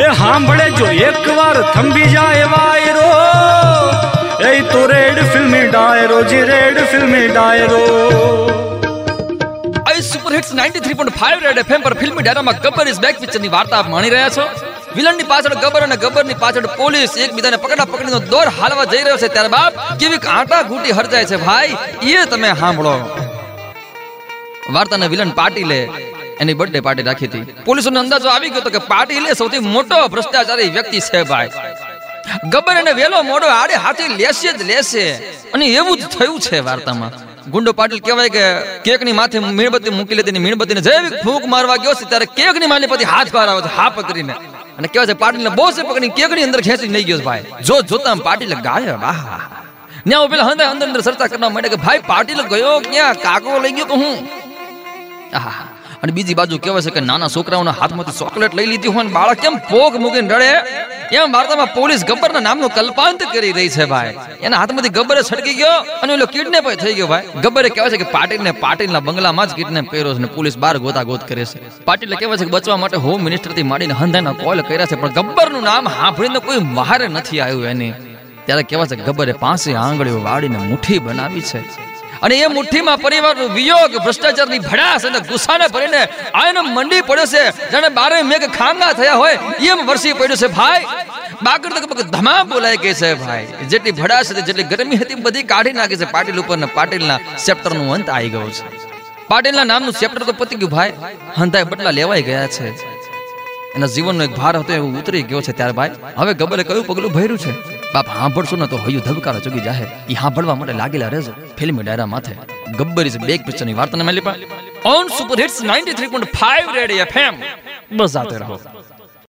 એ સાંભળે જો, એકવાર થંભી જાય વાયરો. એ તો રેડ ફિલ્મી ડાયરો, જી રેડ ફિલ્મી ડાયરો. આઈ સુપર હિટ્સ 93.5 રેડ એફએમ પર ફિલ્મી ડાયરામાં ગબ્બર ઇઝ બેક પિક્ચરની વાર્તા આપ માણી રહ્યા છો. વિલનની પાછળ ગબ્બર અને ગબ્બરની પાછળ પોલીસ એકબીજાને પકડા પકડીનો દોર હાલવા જઈ રહ્યો છે. ત્યારે બાપ કેવી આટા ઘૂંટી હરજાય છે. ભાઈ એ તમે સાંભળો વાર્તાના વિલન પાટીલે એની બર્થડે પાર્ટી રાખી હતી. પોલીસોને અંદાજો આવી ગયો કે પાટીલે સૌથી મોટો ભ્રષ્ટાચારી વ્યક્તિ છે ભાઈ. ગબ્બર અને વેલો મોડો આડે હાથી લેશે જ લેશે. અને એવું જ થયું છે વાર્તામાં. ગુંડો પાટીલ કહેવાય કે કેકની માથે મીણબત્તી મૂકી લેતી ને મીણબત્તીને જૈવિક ફૂંક મારવા ગયો છે, ત્યારે કેકની માલી પછી હાથ બહાર આવે છે હા પકડીને અને કહેવાય છે, પાટીલને પકડી પકડીને કેકની અંદર ખેંચી લઈ ગયો છે ભાઈ. જો જોતા પાટીલે ગાય વાહ ન્યા પેલા અંદર અંદર ચર્ચા કરવા માંડે કે ભાઈ પાટીલ ગયો ક્યાં? કાકો લઈ ગયો તો હું. અને બીજી બાજુ કહેવાય છે કે નાના છોકરાઓના હાથમાંથી ચોકલેટ લઈ લીધી હોય બાળક કેમ ભોગ મૂકીને રડે? એમ વાર્તામાં પોલીસ ગબ્બરના નામનું કલ્પાંત કરી રહી છે ભાઈ. એના હાથમાંથી ગબ્બરે છટકી ગયો અને ઓલો કિડનેપ થઈ ગયો ભાઈ. ગબ્બરે કહેવાય છે કે પાટીલને પાટીલના બંગલામાં જ કિડનેપ કર્યો છે ને પોલીસ બાર ગોતા ગોત કરે છે. પાટીલે કહેવાય છે કે બચવા માટે હોમ મિનિસ્ટરથી માંડીને હંધાના કોલ કર્યા છે, પણ ગબ્બરનું નામ સાંભળીને કોઈ મારે નથી આવ્યું એની. ત્યારે કહેવાય છે ગબ્બરે પાસે આંગળીઓ વાળીને મુઠ્ઠી બનાવી છે. અને એ મુઠ્ઠીમાં પરિવારનો વિયોગ, ભ્રષ્ટાચારની ભડાસ અને ગુસ્સાને ભરીને આયનો મંડી પડ્યો છે. જાણે બારે મેઘ ખાંગા થયા હોય, એમ વરસી પડ્યો છે. ભાઈ બાકર તક ધમા બોલાય કે છે, ભાઈ. જેટલી ભડાસ હતી, જેટલી ગરમી હતી બધી કાઢી નાખી છે. પાટીલ ઉપર પાટીલના ચેપ્ટરનું અંત આવી ગયો છે. પાટીલના નામનું ચેપ્ટર તો પતી ગયું, ભાઈ. હંતાય બટલા લેવાઈ ગયા છે. એના જીવનનો એક ભાર હતો, એવું ઉતરી ગયો છે. ત્યારે ભાઈ, હવે ગબરે કયું પગલું ભર્યું છે? બાપ સાંભળશો ને તો હયું ધબકારો ચગી જાહે. એ સાંભળવા માટે લાગેલા રહેજો ફિલ્મ ડાયરા માથે. ગબ્બર ઇઝ બેક પિક્ચરની વાર્તાને મેલી પા on super hits 93.5 radio FM બસ આતે રહો.